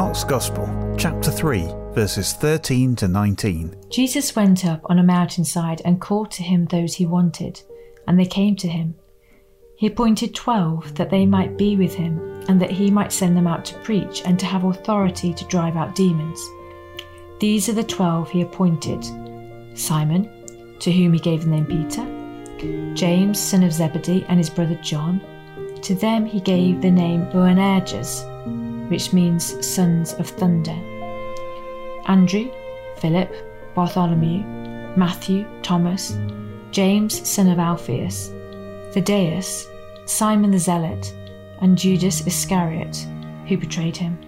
Mark's Gospel, chapter 3, verses 13 to 19. Jesus went up on a mountainside and called to him those he wanted, and they came to him. He appointed twelve that they might be with him, and that he might send them out to preach and to have authority to drive out demons. These are the twelve he appointed Simon, to whom he gave the name Peter, James, son of Zebedee, and his brother John. To them he gave the name Boanerges which means sons of thunder. Andrew, Philip, Bartholomew, Matthew, Thomas, James, son of Alphaeus, Thaddeus, Simon the Zealot, and Judas Iscariot, who betrayed him.